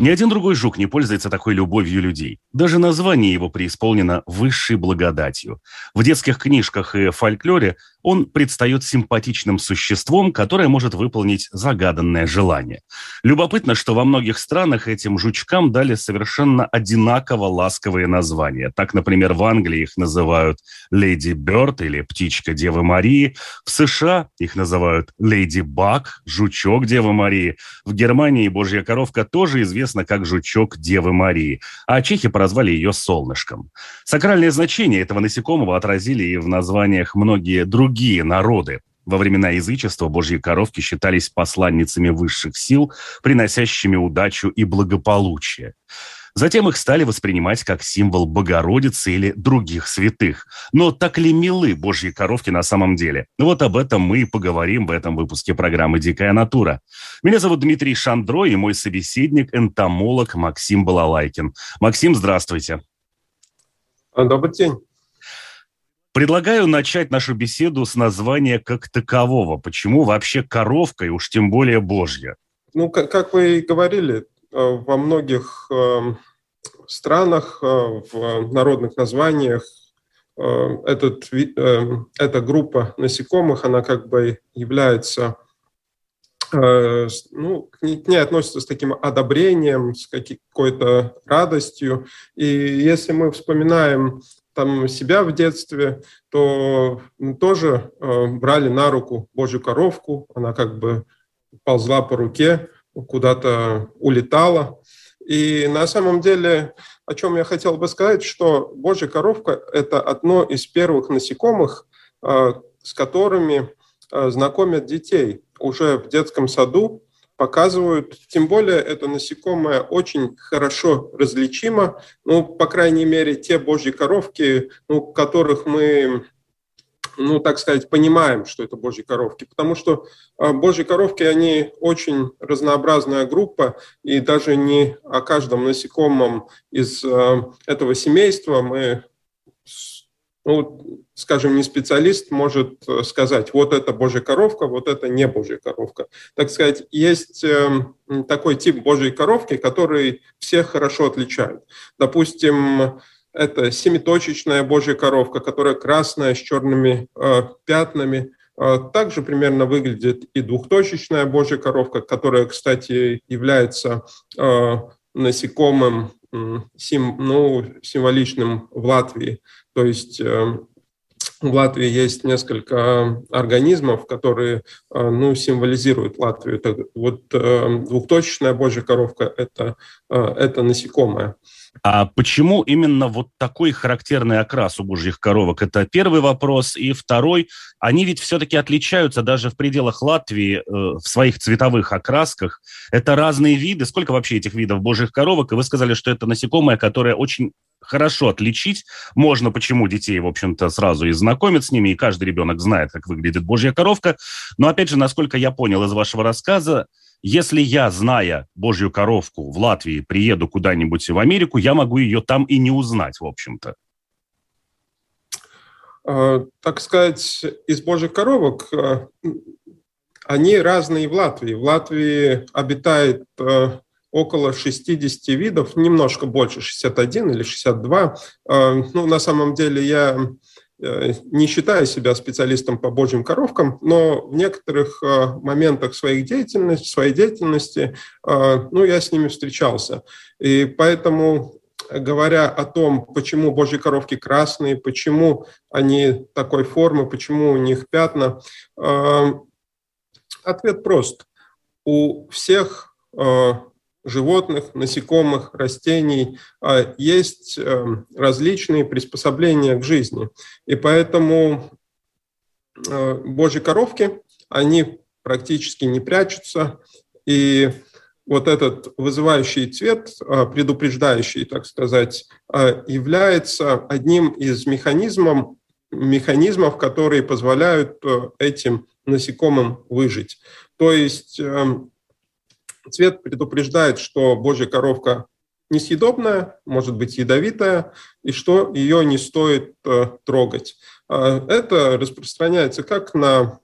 Ни один другой жук не пользуется такой любовью людей. Даже название его преисполнено высшей благодатью. В детских книжках и фольклоре он предстает симпатичным существом, которое может выполнить загаданное желание. Любопытно, что во многих странах этим жучкам дали совершенно одинаково ласковые названия. Так, например, в Англии их называют «Леди Бёрд» или «Птичка Девы Марии». В США их называют «Леди Бак», «Жучок Девы Марии». В Германии «Божья коровка» тоже известна как «Жучок Девы Марии», а чехи прозвали ее «Солнышком». Сакральное значение этого насекомого отразили и в названиях многие другие другие народы. Во времена язычества божьи коровки считались посланницами высших сил, приносящими удачу и благополучие. Затем их стали воспринимать как символ Богородицы или других святых. Но так ли милы божьи коровки на самом деле? Вот об этом мы и поговорим в этом выпуске программы «Дикая натура». Меня зовут Дмитрий Шандро и мой собеседник – энтомолог Максим Балалайкин. Максим, здравствуйте. Добрый день. Предлагаю начать нашу беседу с названия как такового. Почему вообще коровка и уж тем более божья? Ну, как, вы и говорили, э, во многих э, странах, э, в народных названиях этот, эта группа насекомых, она как бы является, ну, к ней относится с таким одобрением, с какой-то радостью. И если мы вспоминаем там себя в детстве, то тоже э, брали на руку Божью коровку, она как бы ползла по руке, куда-то улетала. И на самом деле, о чем я хотел бы сказать, что Божья коровка – это одно из первых насекомых, э, с которыми э, знакомят детей уже в детском саду, показывают. Тем более это насекомое очень хорошо различимо. Ну, по крайней мере, те божьи коровки, ну, которых мы ну, так сказать, понимаем, что это божьи коровки, потому что а, божьи коровки, они очень разнообразная группа, и даже не о каждом насекомом из а, этого семейства мы ну, скажем, не специалист может э, сказать, вот это божья коровка, вот это не божья коровка. Так сказать, есть эм, такой тип божьей коровки, который всех хорошо отличает. Допустим, это семиточечная божья коровка, которая красная с черными э, пятнами. Э, также примерно выглядит и двухточечная божья коровка, которая, кстати, является э, насекомым сим, ну, символичным в Латвии. То есть э, в Латвии есть несколько организмов, которые э, ну, символизируют Латвию. Это вот э, двухточечная божья коровка – это, это насекомое. А почему именно вот такой характерный окрас у божьих коровок? Это первый вопрос. И второй, они ведь все-таки отличаются даже в пределах Латвии э, в своих цветовых окрасках. Это разные виды. Сколько вообще этих видов божьих коровок? И вы сказали, что это насекомое, которое очень хорошо отличить. Можно, почему детей, в общем-то, сразу и знакомят с ними, и каждый ребенок знает, как выглядит божья коровка. Но, опять же, насколько я понял из вашего рассказа, если я, зная Божью коровку в Латвии, приеду куда-нибудь в Америку, я могу ее там и не узнать, в общем-то. А, так сказать, из Божьих коровок а, они разные в Латвии. В Латвии обитает а, около 60 видов, немножко больше, 61 или 62. Ну, на самом деле я не считаю себя специалистом по божьим коровкам, но в некоторых э, моментах своей деятельности, своей деятельности, э, ну, я с ними встречался. И поэтому, говоря о том, почему божьи коровки красные, почему они такой формы, почему у них пятна, ответ прост. У всех животных, насекомых, растений, а есть эм, различные приспособления к жизни. И поэтому э, божьи коровки, они практически не прячутся. И вот этот вызывающий цвет, предупреждающий, так сказать, является одним из механизмов, механизмов, которые позволяют этим насекомым выжить. То есть эм, цвет предупреждает, что божья коровка несъедобная, может быть ядовитая, и что ее не стоит э, трогать. А, это распространяется как на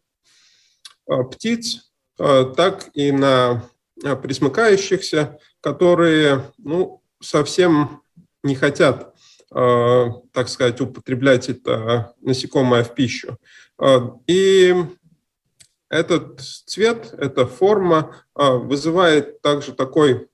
э, птиц, э, так и на присмыкающихся, которые ну, совсем не хотят, так сказать, употреблять это насекомое в пищу. И этот цвет, эта форма вызывает также такой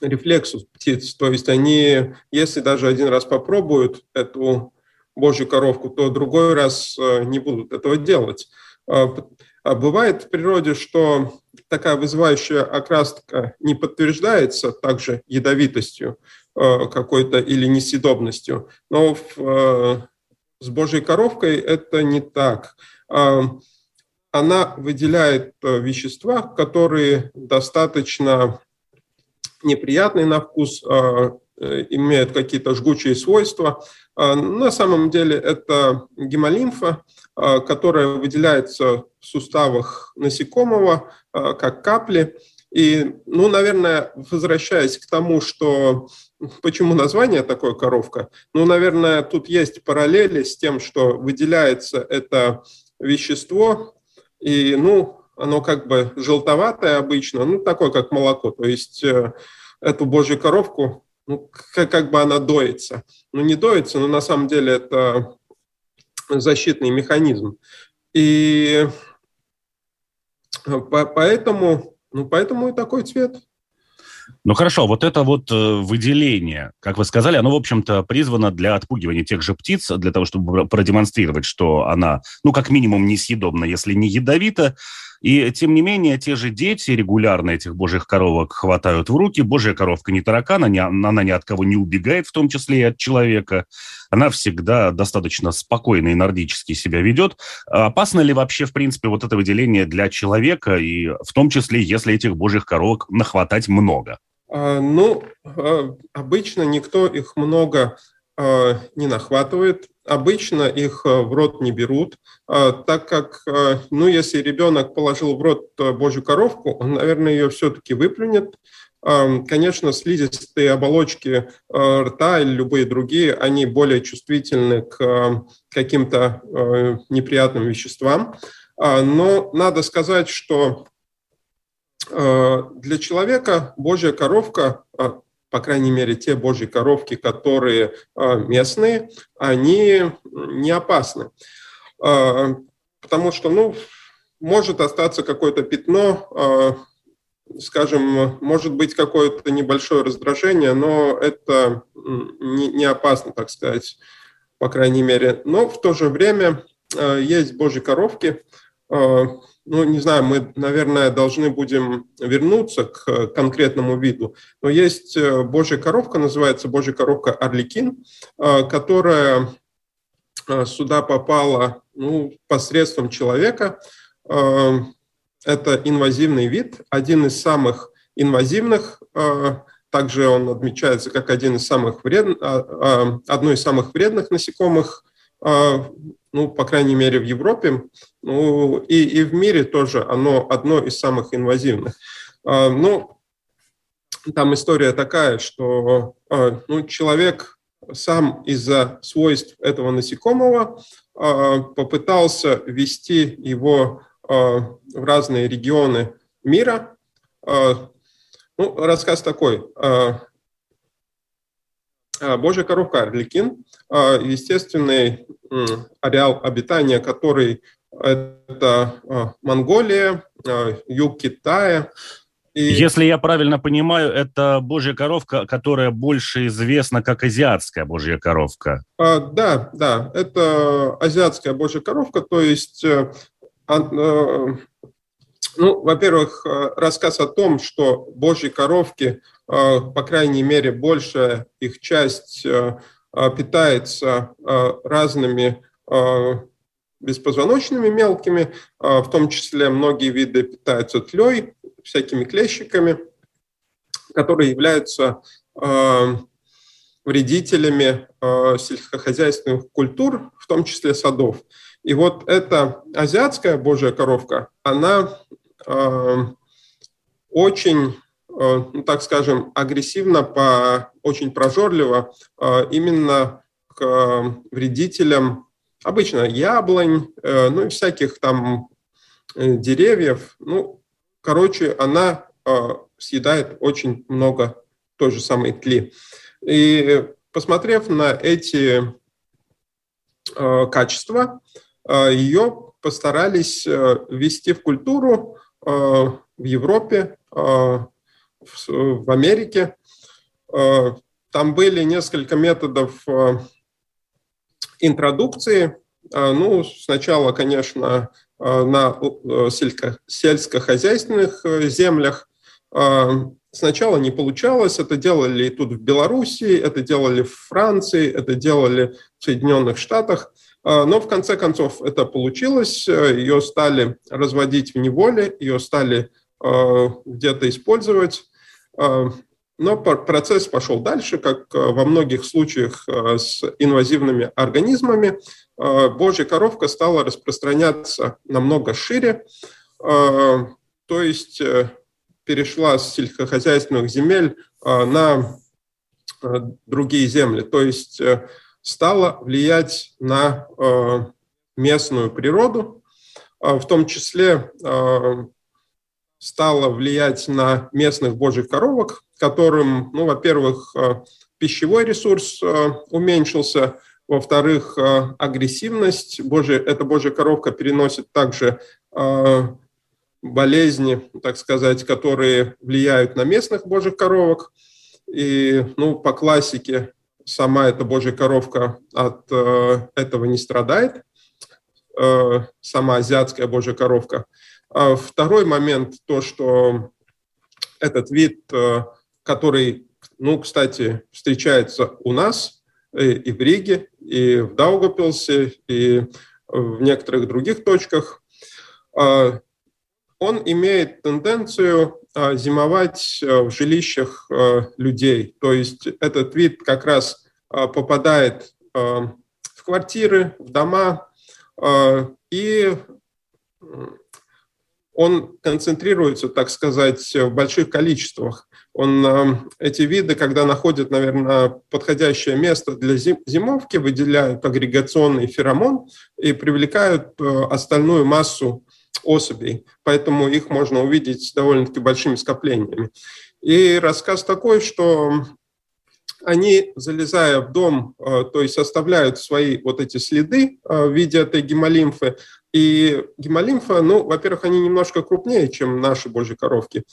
рефлекс у птиц. То есть они, если даже один раз попробуют эту божью коровку, то другой раз э, не будут этого делать. А, а бывает в природе, что такая вызывающая окраска не подтверждается также ядовитостью какой-то или несъедобностью, но в, с божьей коровкой это не так. Она выделяет вещества, которые достаточно неприятный на вкус, а, э, имеют какие-то жгучие свойства. А, на самом деле это гемолимфа, а, которая выделяется в суставах насекомого, как капли. И, ну, наверное, возвращаясь к тому, что почему название такое коровка, ну, наверное, тут есть параллели с тем, что выделяется это вещество, и, ну, оно как бы желтоватое обычно, ну, такое, как молоко. То есть э, эту божью коровку, ну, как, как бы она доится. Ну, не доится, но на самом деле это защитный механизм. И э, по, поэтому, ну, поэтому и такой цвет. Ну хорошо, вот это вот э, выделение, как вы сказали, оно, в общем-то, призвано для отпугивания тех же птиц, для того, чтобы продемонстрировать, что она, ну, как минимум, несъедобна, если не ядовита. И, тем не менее, те же дети регулярно этих божьих коровок хватают в руки. Божья коровка не таракан, она, она ни от кого не убегает, в том числе и от человека. Она всегда достаточно спокойно и нордически себя ведет. Опасно ли вообще, в принципе, вот это выделение для человека, и в том числе, если этих божьих коровок нахватать много? А, ну, а, обычно никто их много не нахватывает. Обычно их в рот не берут, так как, ну, если ребенок положил в рот божью коровку, он, наверное, ее все-таки выплюнет. Конечно, слизистые оболочки рта или любые другие, они более чувствительны к каким-то неприятным веществам. Но надо сказать, что Э, для человека Божья коровка, э, по крайней мере, те Божьи коровки, которые э, местные, они не опасны. Потому что, ну, может остаться какое-то пятно, скажем, может быть какое-то небольшое раздражение, но это не опасно, так сказать, по крайней мере. Но в то же время есть Божьи коровки, ну, не знаю, мы, наверное, должны будем вернуться к конкретному виду, но есть э, божья коровка, называется божья коровка Орликин, э, которая э, сюда попала ну, посредством человека. Это инвазивный вид, один из самых инвазивных, также он отмечается как один из самых вредных, одно из самых вредных насекомых ну, по крайней мере, в Европе, ну, и, и в мире тоже оно одно из самых инвазивных. А, ну, там история такая, что а, ну, человек сам из-за свойств этого насекомого а, попытался ввести его в разные регионы мира. Ну, рассказ такой. Божья коровка Орликин, естественный ареал обитания, который это а, Монголия, а, юг Китая. И... Если я правильно понимаю, это божья коровка, которая больше известна как азиатская божья коровка. А, да, да, это азиатская божья коровка, то есть, э, ну, во-первых, э, рассказ о том, что божьи коровки, по крайней мере, большая их часть э, а, питается а, разными а, беспозвоночными мелкими, в том числе многие виды питаются тлей, всякими клещиками. которые являются вредителями сельскохозяйственных культур, в том числе садов. И вот эта азиатская божья коровка, она очень ну, так скажем, агрессивно, по, очень прожорливо именно к вредителям, обычно яблонь, э, ну и всяких там деревьев. Ну, короче, она съедает очень много той же самой тли. И посмотрев на эти качества, ее постарались ввести в культуру в Европе, в Америке. Э, там были несколько методов э, интродукции. Э, ну, сначала, конечно, на сельскохозяйственных землях. Сначала не получалось, это делали и тут в Белоруссии, это делали в Франции, это делали в Соединенных Штатах. Но в конце концов это получилось, ее стали разводить в неволе, ее стали где-то использовать. Но процесс пошел дальше, как а, во многих случаях а, с инвазивными организмами. Божья коровка стала распространяться намного шире, то есть э, перешла с сельскохозяйственных земель на другие земли, то есть э, стала влиять на местную природу, в том числе стало влиять на местных божьих коровок, которым, ну, во-первых, э, пищевой ресурс э, уменьшился, во-вторых, э, агрессивность. Божья, эта божья коровка переносит также болезни, так сказать, которые влияют на местных божьих коровок. И, ну, по классике, сама эта божья коровка от этого не страдает, сама азиатская божья коровка – второй момент, то, что этот вид, э, который, ну, кстати, встречается у нас э, и в Риге, и в Даугапилсе, и в некоторых других точках, э, он имеет тенденцию зимовать в жилищах людей. То есть этот вид как раз попадает в квартиры, в дома, и он концентрируется, так сказать, в больших количествах. Он, э, эти виды, когда находят, наверное, подходящее место для зимовки, выделяют агрегационный феромон и привлекают э, остальную массу особей. Поэтому их можно увидеть довольно-таки большими скоплениями. И рассказ такой, что они, залезая в дом, э, то есть оставляют свои вот эти следы в виде этой гемолимфы, и гемолимфа, ну, во-первых, они немножко крупнее, чем наши божьи коровки.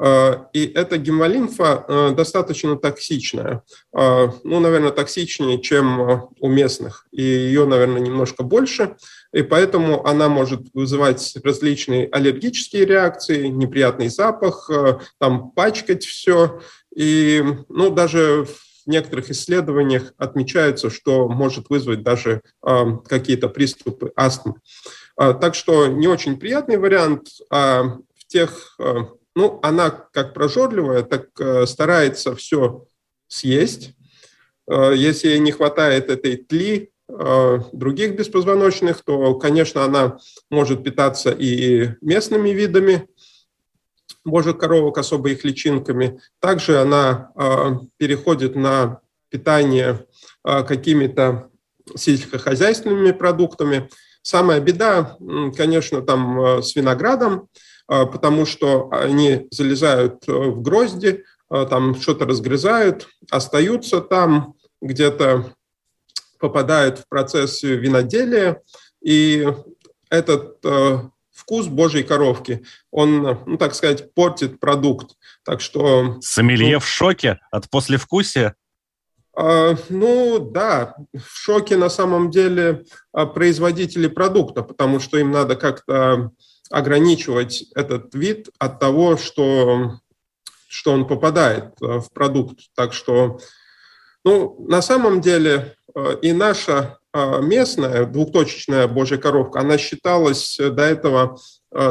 А, и эта гемолимфа а, достаточно токсичная. А, ну, наверное, токсичнее, чем у местных. И ее, наверное, немножко больше. И поэтому она может вызывать различные аллергические реакции, неприятный запах, там пачкать все. И, ну, даже в некоторых исследованиях отмечается, что может вызвать даже какие-то приступы астмы. А, так что не очень приятный вариант. А в тех, а, ну, она как прожорливая, так а, старается все съесть. Если ей не хватает этой тли, других беспозвоночных, то, конечно, она может питаться и местными видами божьих коровок, особо их личинками. Также она переходит на питание какими-то сельскохозяйственными продуктами. Самая беда, конечно, там э, с виноградом, э, потому что они залезают э, в грозди, там что-то разгрызают, остаются там, где-то попадают в процесс виноделия, и этот вкус божьей коровки, он, ну, так сказать, портит продукт. Так что... Сомелье ну, в шоке от послевкусия? А, ну да, в шоке на самом деле а, производители продукта, потому что им надо как-то ограничивать этот вид от того, что, что он попадает а, в продукт. Так что, ну, на самом деле и наша местная двухточечная божья коровка, она считалась до этого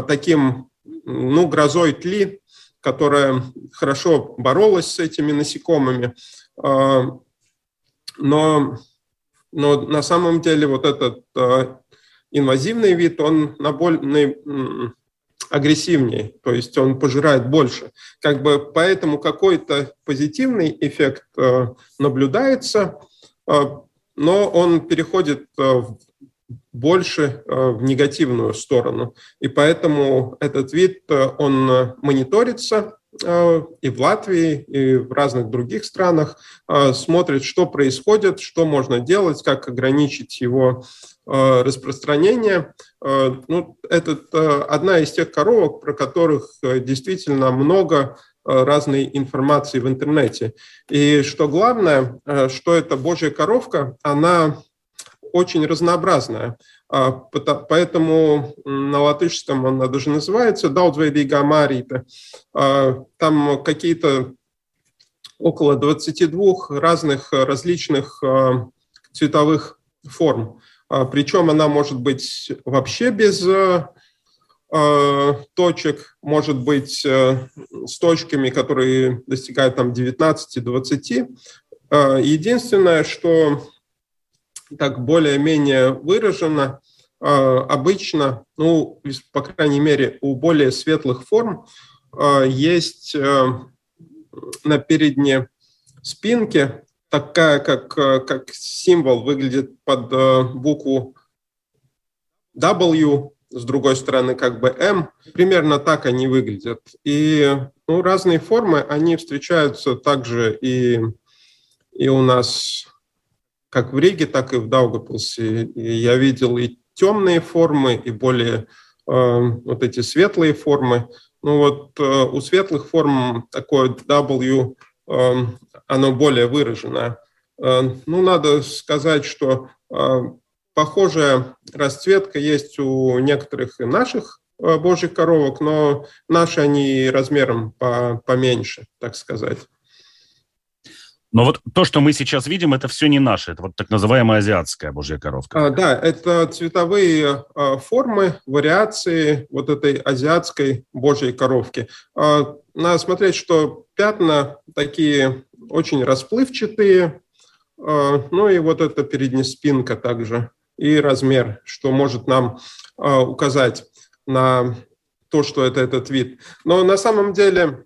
таким, ну, грозой тли, которая хорошо боролась с этими насекомыми. Но, но на самом деле вот этот инвазивный вид, он на более агрессивнее, то есть он пожирает больше. Как бы поэтому какой-то позитивный эффект наблюдается, но он переходит больше э, в негативную сторону. И поэтому этот вид, э, он мониторится э, и в Латвии, и в разных других странах, смотрит, что происходит, что можно делать, как ограничить его распространение. Ну, это одна из тех коровок, про которых действительно много разной информации в интернете. И что главное, что эта божья коровка, она очень разнообразная. А, поэтому на латышском она даже называется «Daudveidīgā Marīte». А, там какие-то около 22 разных различных а, цветовых форм. Причем она может быть вообще без точек, может быть с точками, которые достигают там 19-20. Единственное, что так более-менее выражено. А, обычно, ну, по крайней мере, у более светлых форм а, есть э, на передней спинке такая, как, как символ выглядит под букву W, с другой стороны как бы M. Примерно так они выглядят. И ну, разные формы, они встречаются также и, и у нас как в Риге, так и в Даугапилсе. Я видел и темные формы, и более э, вот эти светлые формы. Ну вот э, у светлых форм такое W, э, оно более выраженное. Э, ну, надо сказать, что э, похожая расцветка есть у некоторых и наших э, божьих коровок, но наши они размером по, поменьше, так сказать. Но вот то, что мы сейчас видим, это все не наше. Это вот так называемая азиатская божья коровка. А, да, это цветовые а, формы, вариации вот этой азиатской божьей коровки. А, надо смотреть, что пятна такие очень расплывчатые. А, ну и вот эта передняя спинка также. И размер, что может нам а, указать на то, что это этот вид. Но на самом деле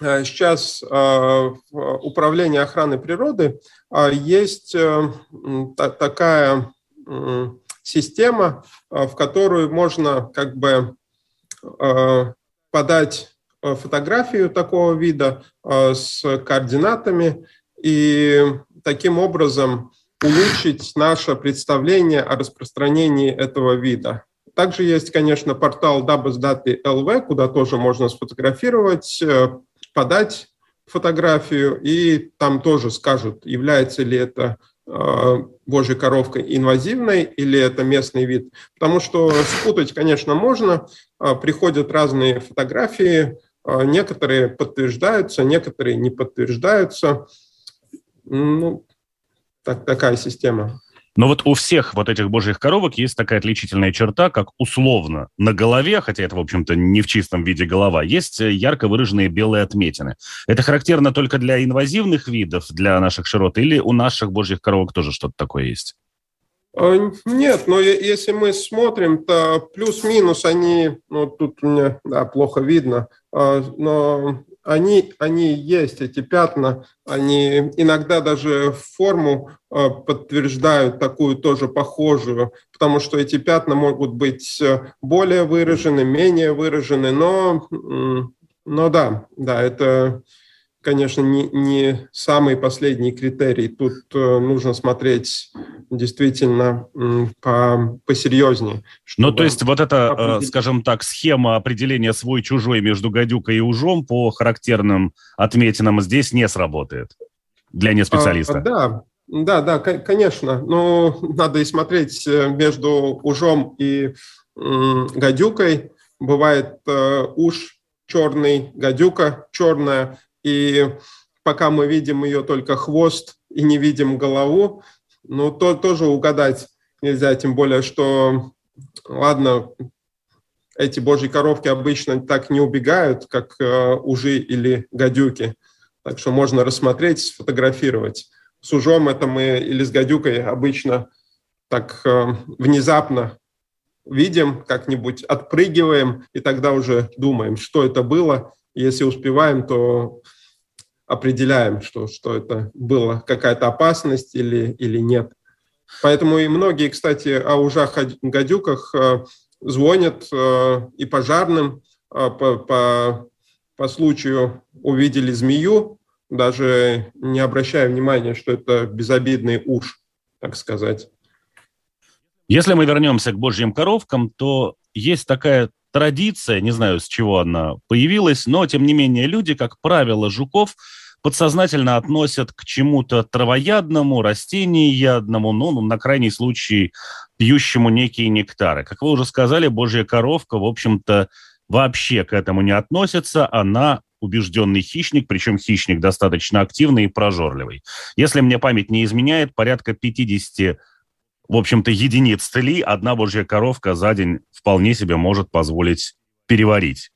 сейчас э, в Управлении охраны природы э, есть такая система, в которую можно как бы подать фотографию такого вида с координатами и таким образом улучшить наше представление о распространении этого вида. Также есть, конечно, портал WSDATI.LV, куда тоже можно сфотографировать подать фотографию, и там тоже скажут, является ли это э, божья коровка инвазивной или это местный вид. Потому что спутать, конечно, можно. Э, приходят разные фотографии, э, некоторые подтверждаются, некоторые не подтверждаются. Ну, так, такая система. Но вот у всех вот этих божьих коровок есть такая отличительная черта, как условно на голове, хотя это, в общем-то, не в чистом виде голова, есть э, ярко выраженные белые отметины. Это характерно только для инвазивных видов, для наших широт, или у наших божьих коровок тоже что-то такое есть? А, нет, но если мы смотрим, то плюс-минус они, ну тут мне да, плохо видно, а, но они, они есть, эти пятна, они иногда даже форму э, подтверждают такую тоже похожую, потому что эти пятна могут быть э, более выражены, менее выражены, но, но да, да, это, конечно, не, не самый последний критерий. Тут э, нужно смотреть действительно по, посерьезнее. Ну, то есть вот эта, определить... скажем так, схема определения свой-чужой между гадюкой и ужом по характерным отметинам здесь не сработает для неспециалиста. А, да, да, да, конечно. Но надо и смотреть э, между ужом и гадюкой. Бывает э, уж черный, гадюка черная, и пока мы видим ее только хвост и не видим голову, ну, то тоже угадать нельзя, тем более, что, ладно, эти божьи коровки обычно так не убегают, как э, ужи или гадюки. Так что можно рассмотреть, сфотографировать. С ужом это мы или с гадюкой обычно так э, внезапно видим, как-нибудь отпрыгиваем, и тогда уже думаем, что это было. Если успеваем, то определяем, что, что это было, какая-то опасность или, или нет. Поэтому и многие, кстати, о ужах гадюках э, звонят э, и пожарным э, по, по, по случаю увидели змею, даже не обращая внимания, что это безобидный уж, так сказать. Если мы вернемся к божьим коровкам, то есть такая традиция, не знаю, с чего она появилась, но, тем не менее, люди, как правило, жуков подсознательно относят к чему-то травоядному, растениеядному, ну, на крайний случай, пьющему некие нектары. Как вы уже сказали, божья коровка, в общем-то, вообще к этому не относится. Она убежденный хищник, причем хищник достаточно активный и прожорливый. Если мне память не изменяет, порядка 50 в общем-то, единиц цели одна божья коровка за день вполне себе может позволить переварить.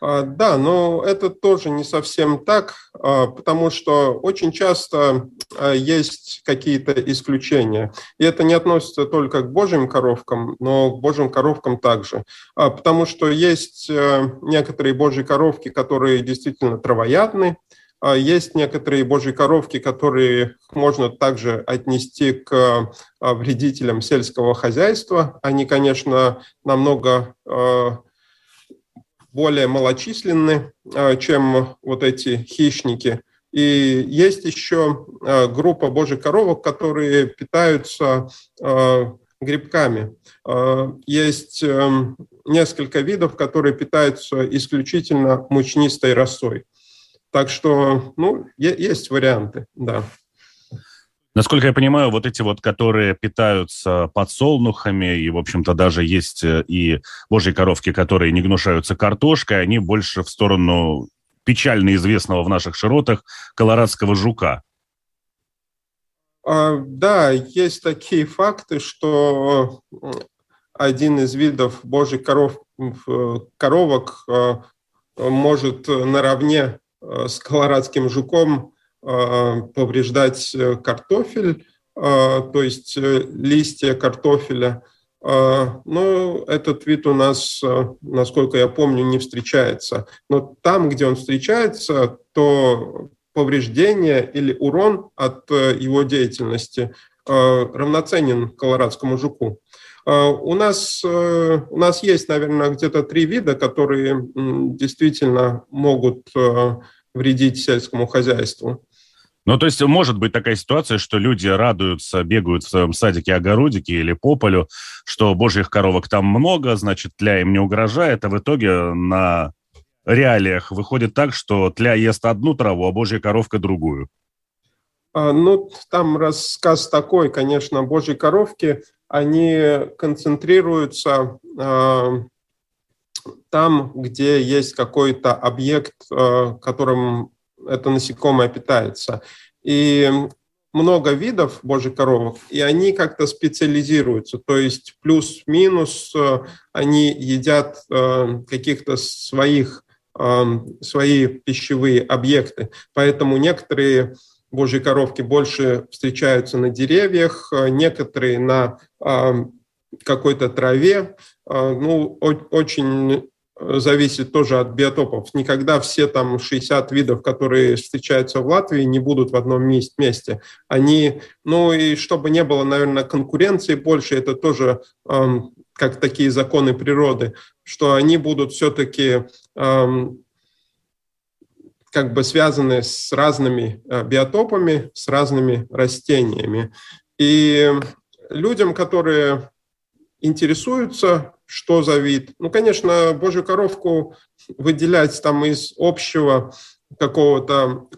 А, да, но это тоже не совсем так, а, потому что очень часто а, есть какие-то исключения. И это не относится только к божьим коровкам, но к божьим коровкам также. Потому что есть э, некоторые божьи коровки, которые действительно травоядны, есть некоторые божьи коровки, которые можно также отнести к вредителям сельского хозяйства. Они, конечно, намного более малочисленны, а, чем вот эти хищники. И есть еще а, группа божьих коровок, которые питаются а, грибками. Есть эм, несколько видов, которые питаются исключительно мучнистой росой. Так что, ну, есть варианты, да. Насколько я понимаю, вот эти вот, которые питаются подсолнухами, и, в общем-то, даже есть э, и божьи коровки, которые не гнушаются картошкой, они больше в сторону печально известного в наших широтах колорадского жука. А, да, есть такие факты, что один из видов божьих коров, коровок э, может наравне э, с колорадским жуком Э, повреждать э, картофель, э, то есть листья картофеля. Но этот вид у нас, насколько я помню, не встречается. Но там, где он встречается, то повреждение или урон от его деятельности равноценен колорадскому жуку. У нас, у нас есть, наверное, где-то три вида, которые действительно могут вредить сельскому хозяйству. Ну, то есть может быть такая ситуация, что люди радуются, бегают в своем садике, огородике или по полю, что божьих коровок там много, значит, тля им не угрожает, а в итоге на реалиях выходит так, что тля ест одну траву, а божья коровка другую. А, ну, там рассказ такой, конечно, божьи коровки, они концентрируются э, там, где есть какой-то объект, э, которым это насекомое питается. И много видов божьих коровок, и они как-то специализируются, то есть плюс-минус э, они едят каких-то своих, свои пищевые объекты. Поэтому некоторые божьи коровки больше встречаются на деревьях, некоторые на какой-то траве. Ну, очень зависит тоже от биотопов. Никогда все там 60 видов, которые встречаются в Латвии, не будут в одном месте. Они, ну и чтобы не было, наверное, конкуренции больше, это тоже как такие законы природы, что они будут все-таки как бы связаны с разными э, биотопами, с разными растениями. И людям, которые интересуются что за вид. Ну, конечно, божью коровку выделять там из общего какого-то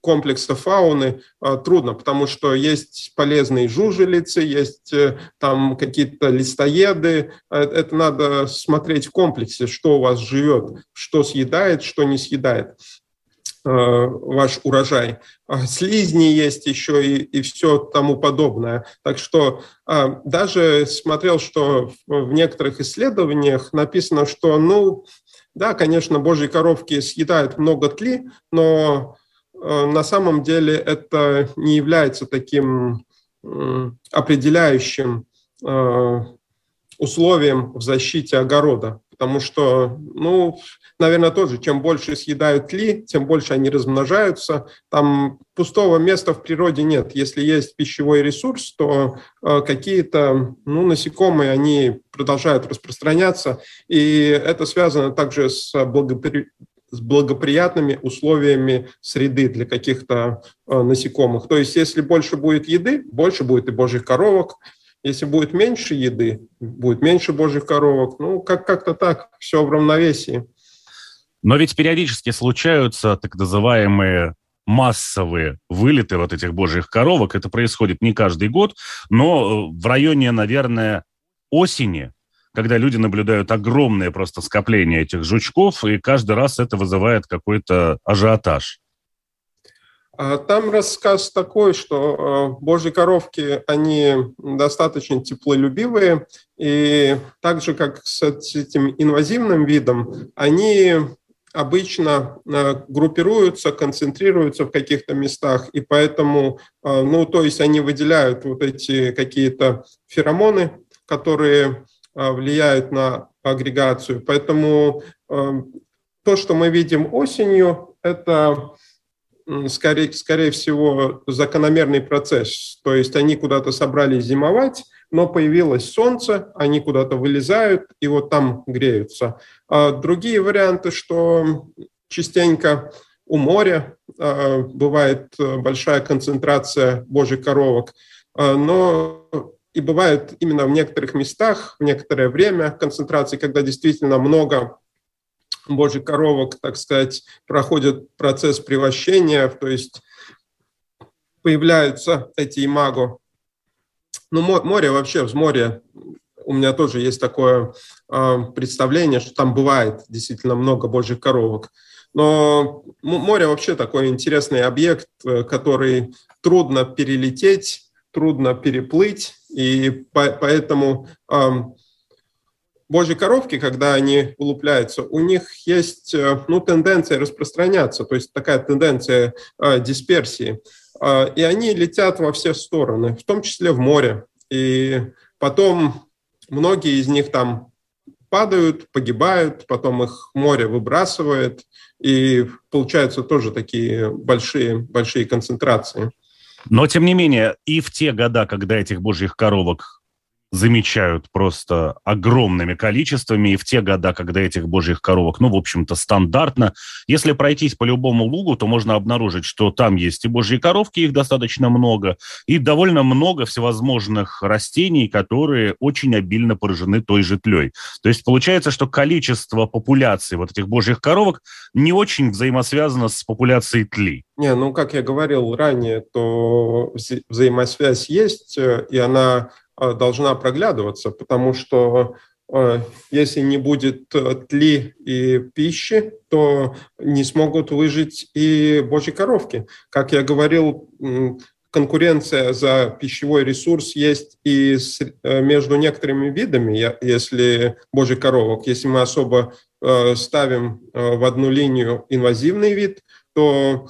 комплекса фауны а, трудно, потому что есть полезные жужелицы, есть э, там какие-то листоеды. Это надо смотреть в комплексе, что у вас живет, что съедает, что не съедает. Ваш урожай. А слизни есть еще и, и все тому подобное. Так что даже смотрел, что в некоторых исследованиях написано, что, ну, да, конечно, божьи коровки съедают много тли, но на самом деле это не является таким определяющим условием в защите огорода. Потому что, ну, наверное, тоже, чем больше съедают тли, тем больше они размножаются. Там пустого места в природе нет. Если есть пищевой ресурс, то э, какие-то ну, насекомые, они продолжают распространяться. И это связано также с благопри с благоприятными условиями среды для каких-то э, насекомых. То есть, если больше будет еды, больше будет и божьих коровок, если будет меньше еды, будет меньше божьих коровок. Ну, как- как-то так, все в равновесии. Но ведь периодически случаются так называемые массовые вылеты вот этих божьих коровок. Это происходит не каждый год, но э, в районе, наверное, осени, когда люди наблюдают огромное просто скопление этих жучков, и каждый раз это вызывает какой-то ажиотаж. А там рассказ такой, что э, божьи коровки, они достаточно теплолюбивые, и так же, как с этим инвазивным видом, они обычно э, группируются, концентрируются в каких-то местах, и поэтому, э, ну, то есть они выделяют вот эти какие-то феромоны, которые влияют на агрегацию. Поэтому то, что мы видим осенью, это скорее, скорее всего, закономерный процесс. То есть они куда-то собрались зимовать, но появилось солнце, они куда-то вылезают и вот там греются. А другие варианты, что частенько у моря а, бывает большая концентрация божьих коровок, а, но и бывает именно в некоторых местах, в некоторое время концентрации, когда действительно много божьих коровок, так сказать, проходит процесс превращения, то есть появляются эти имаго. Ну, море вообще, в море у меня тоже есть такое э, представление, что там бывает действительно много божьих коровок. Но море вообще такой интересный объект, э, который трудно перелететь, трудно переплыть, и поэтому божьи коровки, когда они улупляются, у них есть э, ну, тенденция распространяться, то есть такая тенденция э, дисперсии. Э, и они летят во все стороны, в том числе в море. И потом многие из них там падают, погибают, потом их море выбрасывает, и получаются тоже такие большие, большие концентрации. Но, тем не менее, и в те года, когда этих божьих коровок замечают просто огромными количествами, и в те года, когда этих божьих коровок, ну, в общем-то, стандартно. Если пройтись по любому лугу, то можно обнаружить, что там есть и божьи коровки, их достаточно много, и довольно много всевозможных растений, которые очень обильно поражены той же тлей. То есть получается, что количество популяции вот этих божьих коровок не очень взаимосвязано с популяцией тли. Не, ну, как я говорил ранее, то взаимосвязь есть, э, и она должна проглядываться, потому что э, если не будет э, тли и пищи, то не смогут выжить и божьи коровки. Как я говорил, конкуренция за пищевой ресурс есть и между некоторыми видами, если божьих коровок. Если мы особо ставим в одну линию инвазивный вид, то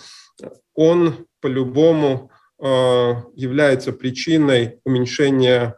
он по-любому является причиной уменьшения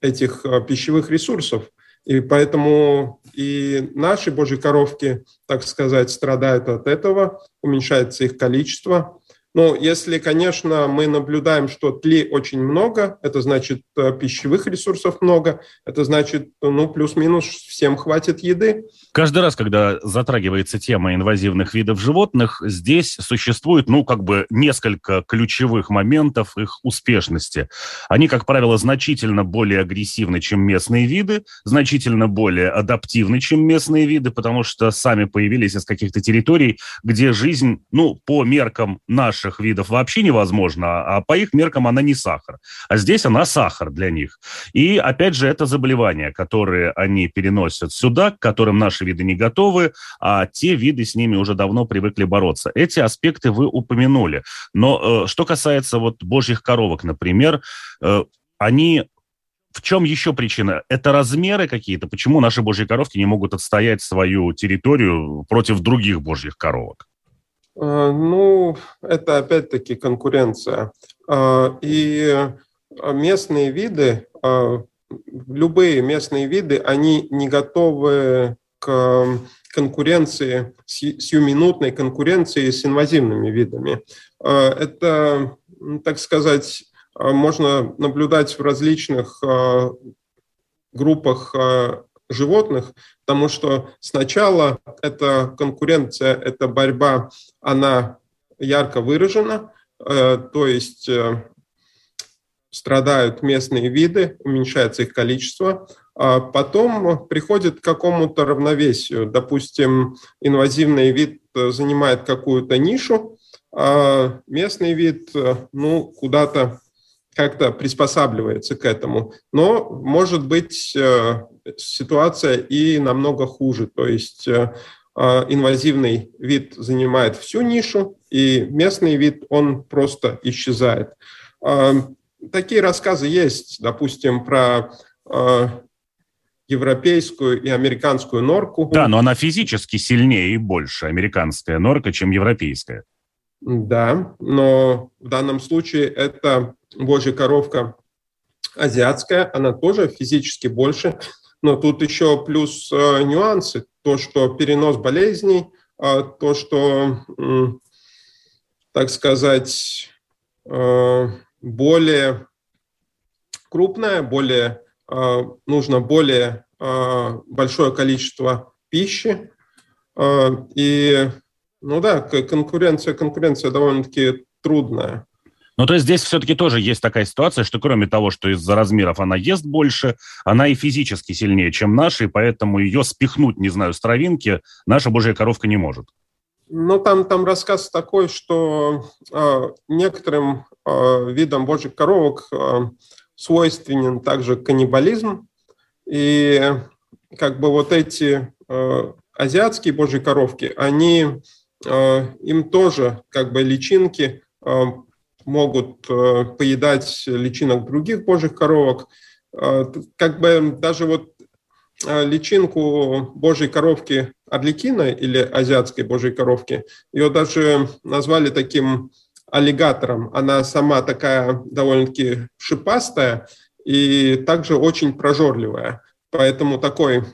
этих а, пищевых ресурсов. И поэтому и наши божьи коровки, так сказать, страдают от этого, уменьшается их количество. Но если, конечно, мы наблюдаем, что тли очень много, это значит э, пищевых ресурсов много, это значит, ну, плюс-минус всем хватит еды. Каждый раз, когда затрагивается тема инвазивных видов животных, здесь существует, ну, как бы несколько ключевых моментов их успешности. Они, как правило, значительно более агрессивны, чем местные виды, значительно более адаптивны, чем местные виды, потому что сами появились из каких-то территорий, где жизнь, ну, по меркам нашей наших видов вообще невозможна, а по их меркам она не сахар. А здесь она сахар для них. И, опять же, это заболевания, которые они переносят сюда, к которым наши виды не готовы, а те виды с ними уже давно привыкли бороться. Эти аспекты вы упомянули. Но э, что касается вот божьих коровок, например, э, они в чем еще причина? Это размеры какие-то? Почему наши божьи коровки не могут отстоять свою территорию против других божьих коровок? Э, ну, это опять-таки конкуренция. Э, и местные виды, э, любые местные виды, они не готовы к конкуренции, сиюминутной конкуренции с инвазивными видами. Это, так сказать, можно наблюдать в различных группах животных, потому что сначала эта конкуренция, эта борьба, она ярко выражена, то есть э, страдают местные виды, уменьшается их количество, а потом приходит к какому-то равновесию. Допустим, инвазивный вид занимает какую-то нишу, а местный вид э, ну, куда-то как-то приспосабливается к этому. Но может быть э, ситуация и намного хуже. То есть э, э, инвазивный вид занимает всю нишу, и местный вид, он просто исчезает. Такие рассказы есть, допустим, про европейскую и американскую норку. Да, но она физически сильнее и больше, американская норка, чем европейская. Да, но в данном случае это божья коровка азиатская, она тоже физически больше, но тут еще плюс э, нюансы, то, что перенос болезней, э, то, что, так сказать, э, более крупная, более, э, нужно более большое количество пищи, и, ну да, конкуренция, конкуренция довольно-таки трудная. Ну, то есть здесь все-таки тоже есть такая ситуация, что кроме того, что из-за размеров она ест больше, она и физически сильнее, чем наши, и поэтому ее спихнуть, не знаю, с травинки наша божья коровка не может. Ну, там, там рассказ такой, что э, некоторым э, видам божьих коровок э, свойственен также каннибализм, и как бы вот эти э, азиатские божьи коровки, они, э, им тоже как бы личинки э, могут э, поедать личинок других божьих коровок. Э, как бы даже вот э, личинку божьей коровки Орликина или азиатской божьей коровки, ее даже назвали таким аллигатором. Она сама такая довольно-таки шипастая и также очень прожорливая. Поэтому такой,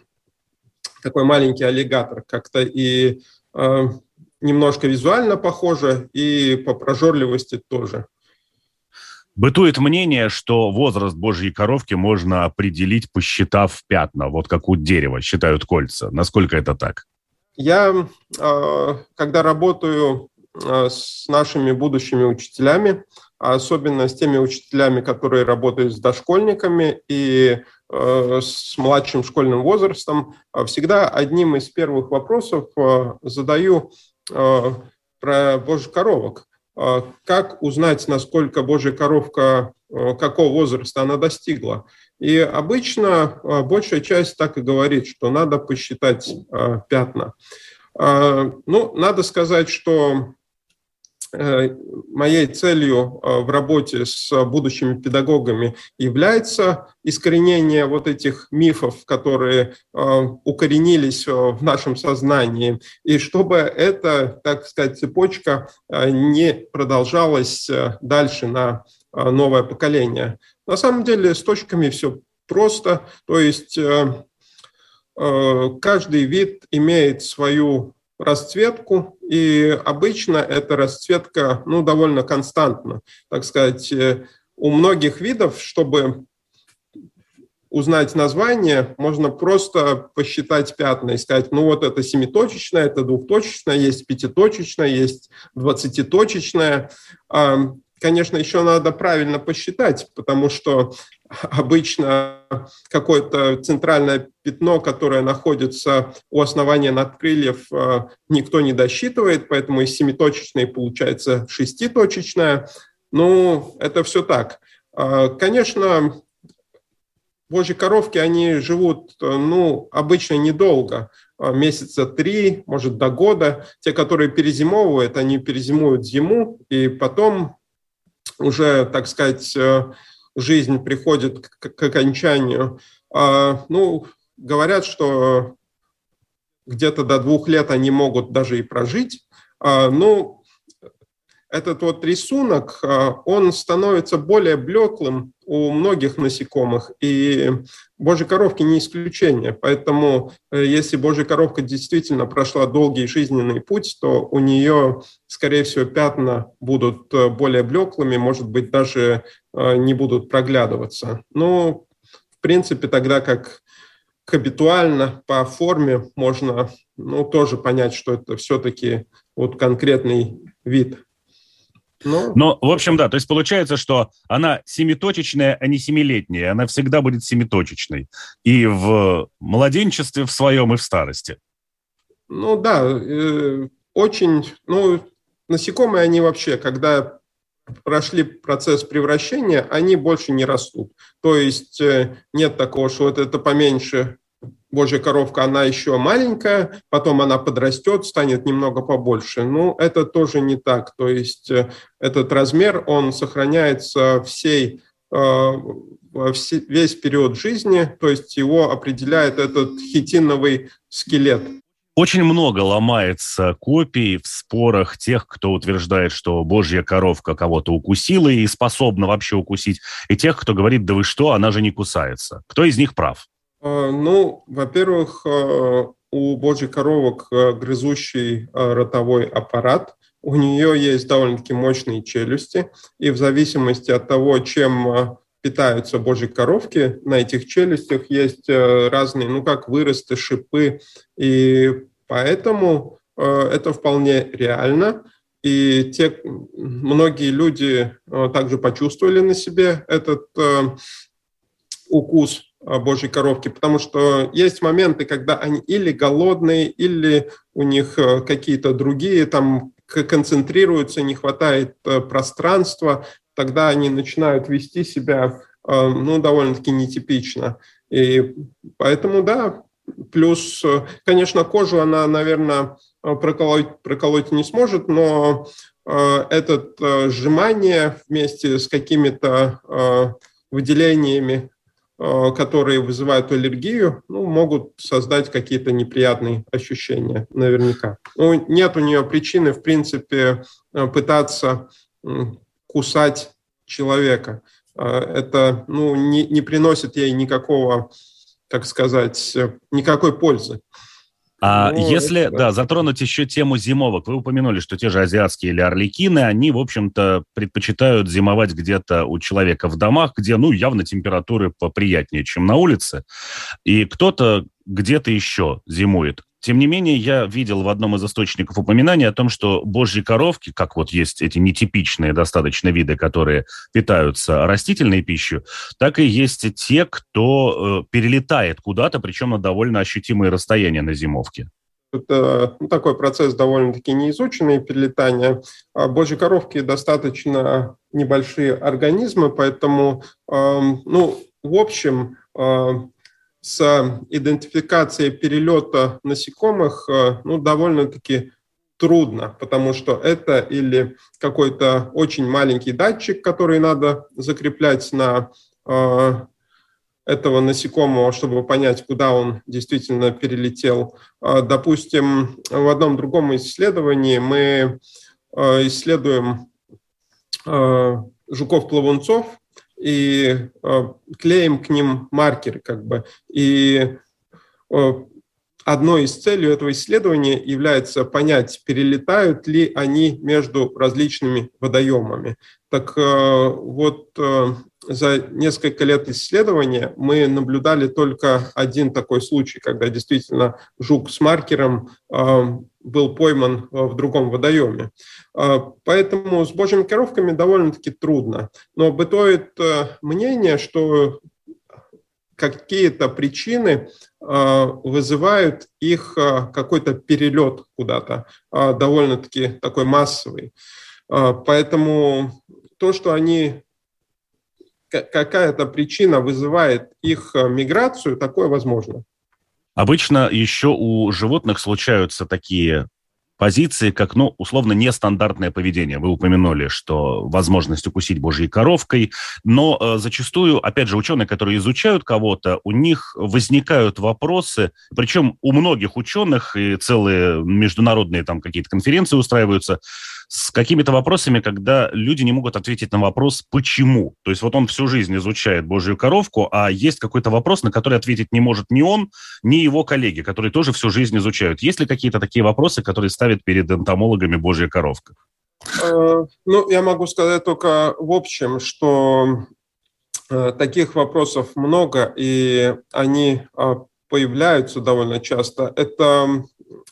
такой маленький аллигатор как-то и немножко визуально похоже и по прожорливости тоже. Бытует мнение, что возраст божьей коровки можно определить, посчитав пятна, вот как у дерева считают кольца. Насколько это так? Я, а, когда работаю а, с нашими будущими учителями, особенно с теми учителями, которые работают с дошкольниками и а, с младшим школьным возрастом, всегда одним из первых вопросов задаю про божьих коровок. Э, как узнать, насколько божья коровка, э, какого возраста она достигла? И обычно большая часть так и говорит, что надо посчитать пятна. Ну, надо сказать, что Э, моей целью э, в работе с будущими педагогами является искоренение вот этих мифов, которые э, укоренились в нашем сознании, и чтобы эта, так сказать, цепочка не продолжалась дальше на новое поколение. На самом деле с точками все просто, то есть каждый вид имеет свою расцветку, и обычно эта расцветка ну, довольно константна. Так сказать, э, у многих видов, чтобы узнать название, можно просто посчитать пятна и сказать, ну вот это семиточечное, это двухточечное, есть пятиточечное, есть двадцатиточечное. Конечно, еще надо правильно посчитать, потому что обычно какое-то центральное пятно, которое находится у основания надкрыльев, э, никто не досчитывает, поэтому из семиточечной получается шеститочечная. Ну, это все так. Э, конечно, божьи коровки, они живут, э, ну, обычно недолго, месяца три, может, до года. Те, которые перезимовывают, они перезимуют зиму, и потом уже, так сказать, жизнь приходит к, к окончанию. А, ну, говорят, что где-то до двух лет они могут даже и прожить. А, ну, этот вот рисунок, а, он становится более блеклым у многих насекомых, и божьи коровки не исключение. Поэтому э, если божья коровка действительно прошла долгий жизненный путь, то у нее, скорее всего, пятна будут э, более блеклыми, может быть, даже э, не будут проглядываться. Но, в принципе, тогда как habituально по форме можно ну, тоже понять, что это все-таки вот конкретный вид ну, Но, в общем, да, то есть получается, что она семиточечная, а не семилетняя. Она всегда будет семиточечной. И в младенчестве в своем, и в старости. Ну да, э, очень, ну, насекомые, они вообще, когда прошли процесс превращения, они больше не растут. То есть э, нет такого, что вот это поменьше Божья коровка, она еще маленькая, потом она подрастет, станет немного побольше. Ну, это тоже не так. То есть э, этот размер, он сохраняется всей, э, весь период жизни, то есть его определяет этот хитиновый скелет. Очень много ломается копий в спорах тех, кто утверждает, что божья коровка кого-то укусила и способна вообще укусить, и тех, кто говорит, да вы что, она же не кусается. Кто из них прав? А, ну, во-первых, а, у божьих коровок а, грызущий ротовой аппарат, у нее есть довольно-таки мощные челюсти, и в зависимости от того, чем питаются божьи коровки, на этих челюстях есть разные, ну, как выросты, шипы, и поэтому это вполне реально. И те, многие люди также почувствовали на себе этот укус Божьей коровки, потому что есть моменты, когда они или голодные, или у них э, какие-то другие там концентрируются, не хватает э, пространства, тогда они начинают вести себя э, ну, довольно-таки нетипично. И поэтому, да, плюс, конечно, кожу она, наверное, проколоть, проколоть не сможет, но это сжимание вместе с какими-то выделениями которые вызывают аллергию, ну, могут создать какие-то неприятные ощущения наверняка. Ну, нет у нее причины, в принципе, э, пытаться кусать человека. Э, это ну, не, не приносит ей никакого, так сказать, никакой пользы. А ну, если, да, затронуть еще тему зимовок, вы упомянули, что те же азиатские или орликины, они, в общем-то, предпочитают зимовать где-то у человека в домах, где, ну, явно температуры поприятнее, чем на улице. И кто-то где-то еще зимует. Тем не менее, я видел в одном из источников упоминания о том, что божьи коровки, как вот есть эти нетипичные достаточно виды, которые питаются растительной пищей, так и есть те, кто э, перелетает куда-то, причем на довольно ощутимые расстояния на зимовке. Это ну, такой процесс довольно-таки неизученный, перелетание. А божьи коровки достаточно небольшие организмы, поэтому, э, ну, в общем, э, с идентификацией перелета насекомых э, ну, довольно-таки трудно, потому что это или какой-то очень маленький датчик, который надо закреплять на э, этого насекомого, чтобы понять, куда он действительно перелетел. Э, допустим, в одном другом исследовании мы э, исследуем э, жуков-плавунцов, и э, клеим к ним маркеры, как бы. И э, одной из целей этого исследования является понять, перелетают ли они между различными водоемами. Так э, вот, э, за несколько лет исследования мы наблюдали только один такой случай, когда действительно жук с маркером э, был пойман в другом водоеме. Поэтому с божьими коровками довольно-таки трудно. Но бытует мнение, что какие-то причины вызывают их какой-то перелет куда-то, довольно-таки такой массовый. Поэтому то, что они какая-то причина вызывает их э, миграцию, такое возможно. Обычно еще у животных случаются такие позиции, как, ну, условно, нестандартное поведение. Вы упомянули, что возможность укусить божьей коровкой, но э, зачастую, опять же, ученые, которые изучают кого-то, у них возникают вопросы, причем у многих ученых и целые международные там какие-то конференции устраиваются, с какими-то вопросами, когда люди не могут ответить на вопрос «почему?». То есть вот он всю жизнь изучает Божью коровку, а есть какой-то вопрос, на который ответить не может ни он, ни его коллеги, которые тоже всю жизнь изучают. Есть ли какие-то такие вопросы, которые ставят перед энтомологами Божья коровка? Э, ну, я могу сказать только в общем, что э, таких вопросов много, и они а, появляются довольно часто. Это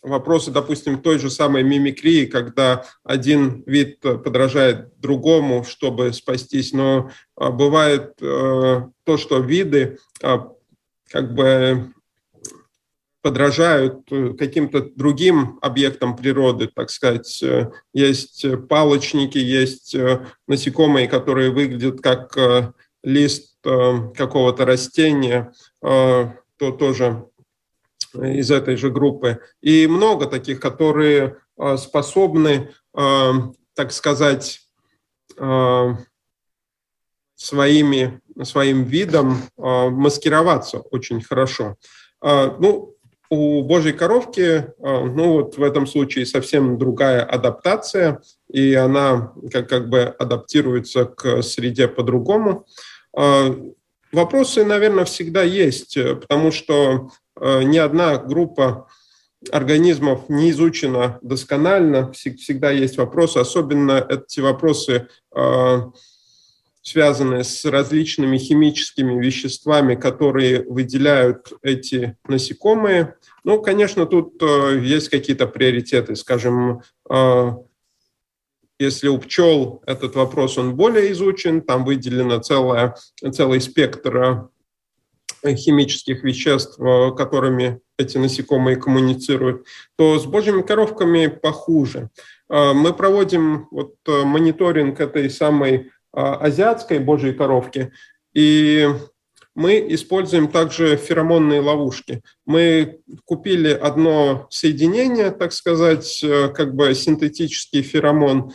вопросы, допустим, той же самой мимикрии, когда один вид подражает другому, чтобы спастись, но а, бывает э, то, что виды а, как бы подражают каким-то другим объектам природы, так сказать. Есть палочники, есть э, насекомые, которые выглядят как э, лист какого-то растения, то тоже из этой же группы. И много таких, которые а, способны, а, так сказать, а, своими, своим видом маскироваться очень хорошо. Ну, у Божьей коровки, ну вот в этом случае совсем другая адаптация, и она как, как бы адаптируется к среде по-другому. Вопросы, наверное, всегда есть, потому что ни одна группа организмов не изучена досконально, всегда есть вопросы, особенно эти вопросы э, связанные с различными химическими веществами, которые выделяют эти насекомые. Ну, конечно, тут э, есть какие-то приоритеты. Скажем, если у пчел этот вопрос он более изучен, там выделено целое, целый спектр химических веществ, э, которыми эти насекомые коммуницируют, то с божьими коровками похуже. Э, мы проводим вот э, мониторинг этой самой азиатской божьей коровки, и мы используем также феромонные ловушки. Мы купили одно соединение, так сказать, как бы синтетический феромон,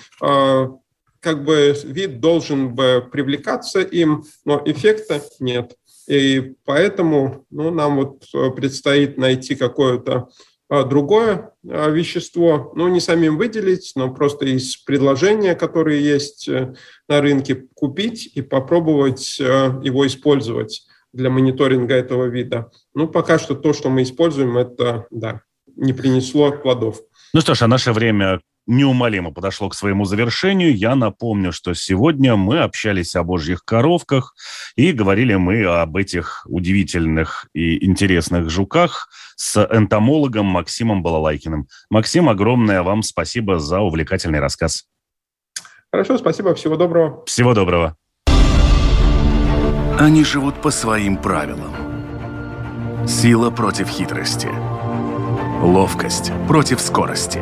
как бы вид должен бы привлекаться им, но эффекта нет. И поэтому ну, нам вот э, предстоит найти какое-то а, другое а, вещество, ну, не самим выделить, но просто из предложения, которые есть э, на рынке, купить и попробовать э, его использовать для мониторинга этого вида. Ну, пока что то, что мы используем, это, да, не принесло плодов. Ну что ж, а наше время неумолимо подошло к своему завершению. Я напомню, что сегодня мы общались о божьих коровках и говорили мы об этих удивительных и интересных жуках с энтомологом Максимом Балалайкиным. Максим, огромное вам спасибо за увлекательный рассказ. Хорошо, спасибо, всего доброго. Всего доброго. Они живут по своим правилам. Сила против хитрости. Ловкость против скорости.